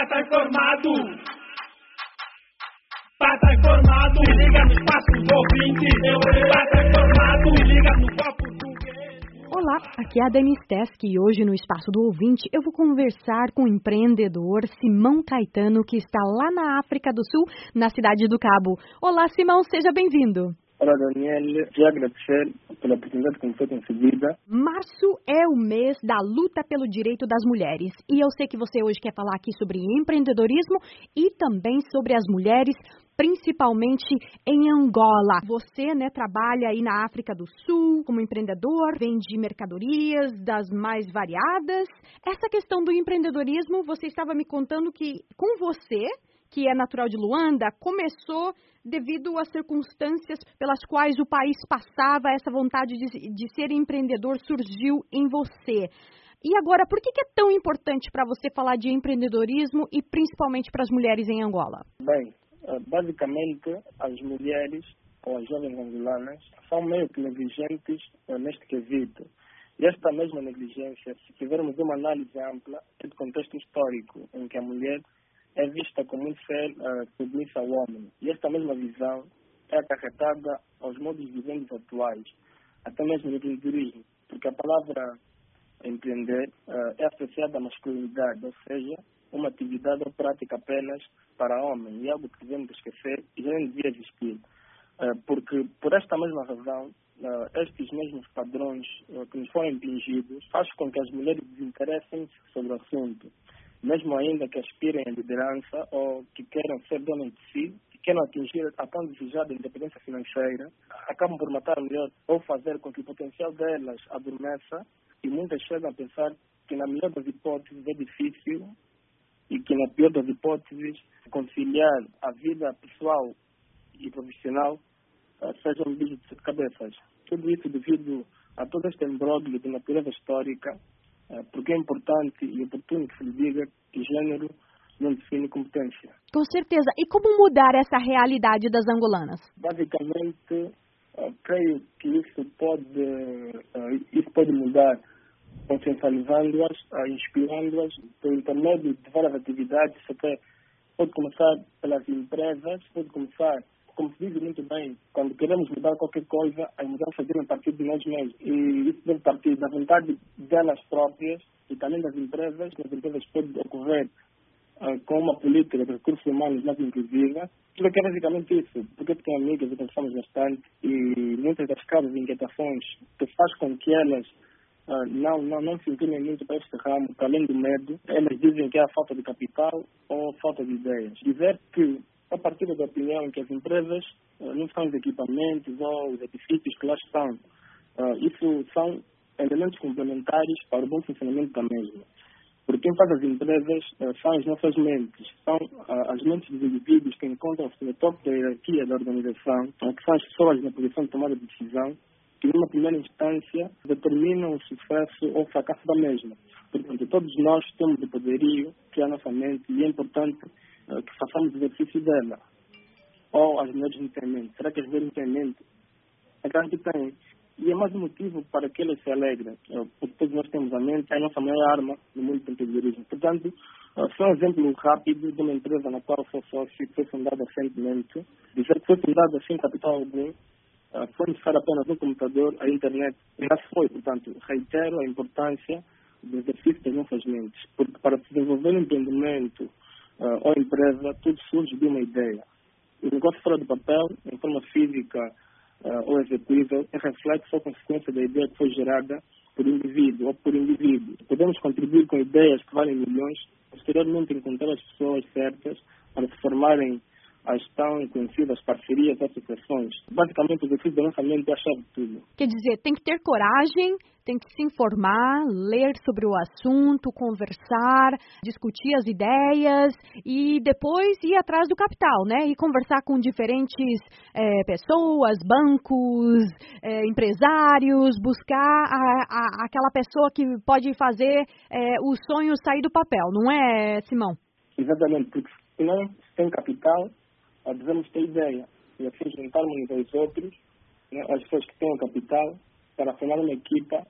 Pata informado. Pata informado. Se liga no espaço do ouvinte. Pata informado. Se liga no copo Olá, aqui é a Denise Tesk e hoje no Espaço do Ouvinte eu vou conversar com o empreendedor Simão Caetano que está lá na África do Sul, na cidade do Cabo. Olá, Simão, seja bem-vindo. Olá, Daniel. Já agradecer pela oportunidade que me foi concedida. Março é o mês da luta pelo direito das mulheres. E eu sei que você hoje quer falar aqui sobre empreendedorismo e também sobre as mulheres, principalmente em Angola. Você, né, trabalha aí na África do Sul como empreendedor, vende mercadorias das mais variadas. Essa questão do empreendedorismo, você estava me contando que com você que é natural de Luanda, começou devido às circunstâncias pelas quais o país passava, essa vontade de, de ser empreendedor surgiu em você. E agora, por que, que é tão importante para você falar de empreendedorismo e principalmente para as mulheres em Angola? Bem, eh, basicamente, as mulheres ou as jovens angolanas são meio que negligentes eh, neste quesito. E esta mesma negligência, se tivermos uma análise ampla, é de contexto histórico, em que a mulher é vista como ser uh, submissa ao homem. E esta mesma visão é acarretada aos modos de vivendo atuais, até mesmo no empreendedorismo, porque a palavra empreender uh, é associada à masculinidade, ou seja, uma atividade ou prática apenas para homem, e algo que devemos esquecer e já não devia existir. Uh, porque, por esta mesma razão, estes mesmos padrões que nos foram impingidos faz com que as mulheres desinteressem-se sobre o assunto mesmo ainda que aspirem à liderança ou que queiram ser donos de si, que queiram atingir a tão desejada independência financeira, acabam por matar melhor ou fazer com que o potencial delas adormeça e muitas chegam a pensar que na melhor das hipóteses é difícil e que na pior das hipóteses conciliar a vida pessoal e profissional uh, seja um bicho de sete cabeças. Tudo isso devido a todo este embróglio de natureza histórica porque é importante e oportuno que se lhe diga que gênero não define competência. Com certeza. E como mudar essa realidade das angolanas? Basicamente, uh, creio que isso pode, uh, isso pode mudar potencializando-as, inspirando-as por intermédio de várias atividades. Até pode começar pelas empresas, pode começar como se diz muito bem, quando queremos mudar qualquer coisa, a mudança deve partir de nós mesmos. E isso deve partir da vontade delas próprias e também das empresas. As empresas podem ocorrer uh, com uma política de recursos humanos mais inclusiva. Tudo que é basicamente isso. Porque tem amigas e conversamos bastante e muitas das causas e inquietações que faz com que elas uh, não, não, não se inclinem muito para este ramo, para além do medo, elas dizem que é a falta de capital ou falta de ideias. Dizer que a partir da opinião que as empresas uh, não são os equipamentos ou os edifícios que lá estão. Uh, isso são elementos complementares para o bom funcionamento da mesma. Porque quem faz as empresas uh, são as nossas mentes, são as mentes dos indivíduos que encontram-se no topo da hierarquia da organização, que são as pessoas na posição de tomada de decisão, que numa primeira instância determinam o sucesso ou o fracasso da mesma. Portanto, todos nós temos o poderio que é a nossa mente e é importante eh, que façamos exercício dela. Ou as mulheres não têm mente. Será que as mulheres não têm mente? A grande tem. E é mais um motivo para que elas se alegrem. Eh, porque todos nós temos a mente, é a nossa maior arma no mundo do empreendedorismo. Portanto, eh, foi um exemplo rápido de uma empresa na qual sou sócio que foi fundada recentemente. Dizer que foi fundada sem capital algum, foi necessário apenas um computador, a internet já foi. Portanto, reitero a importância do exercício das nossas mentes. Porque para desenvolver um empreendimento uh, ou empresa, tudo surge de uma ideia. O negócio fora do papel, em forma física uh, ou executível, é reflexo ou consequência da ideia que foi gerada por indivíduo ou por indivíduo. Podemos contribuir com ideias que valem milhões, posteriormente encontrar as pessoas certas para se formarem as tão conhecidas parcerias associações. Basicamente, o exercício do lançamento é a chave de tudo. Quer dizer, tem que ter coragem, tem que se informar, ler sobre o assunto, conversar, discutir as ideias e depois ir atrás do capital, né? E conversar com diferentes é, pessoas, bancos, é, empresários, buscar a, a, aquela pessoa que pode fazer é, o sonho sair do papel, não é, Simão? Exatamente, porque se não tem capital, devemos ter ideia e assim juntarmos aos outros, né, as pessoas que têm o capital, para formar uma equipa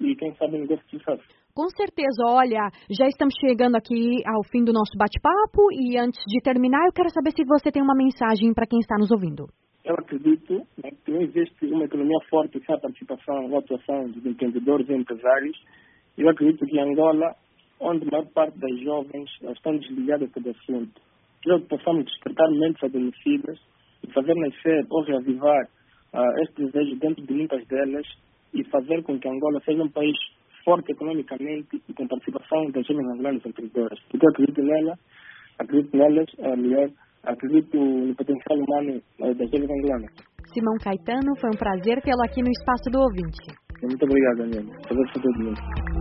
e quem sabe um de sucesso. Com certeza, olha, já estamos chegando aqui ao fim do nosso bate-papo e antes de terminar, eu quero saber se você tem uma mensagem para quem está nos ouvindo. Eu acredito né, que não existe uma economia forte sem a participação e atuação dos empreendedores e empresários. Eu acredito que Angola, onde a maior parte das jovens estão desligadas do assunto, que possamos despertar mentes adormecidas e fazer nascer ou reavivar uh, este desejo dentro de muitas delas e fazer com que Angola seja um país forte economicamente e com participação das jovens angolanas empreendedoras. Porque eu acredito nela, acredito nelas, uh, melhor, acredito no potencial humano uh, das jovens angolanas. Simão Caetano, foi um prazer tê-lo aqui no Espaço do Ouvinte. Muito obrigado, Daniel. Prazer todo mundo.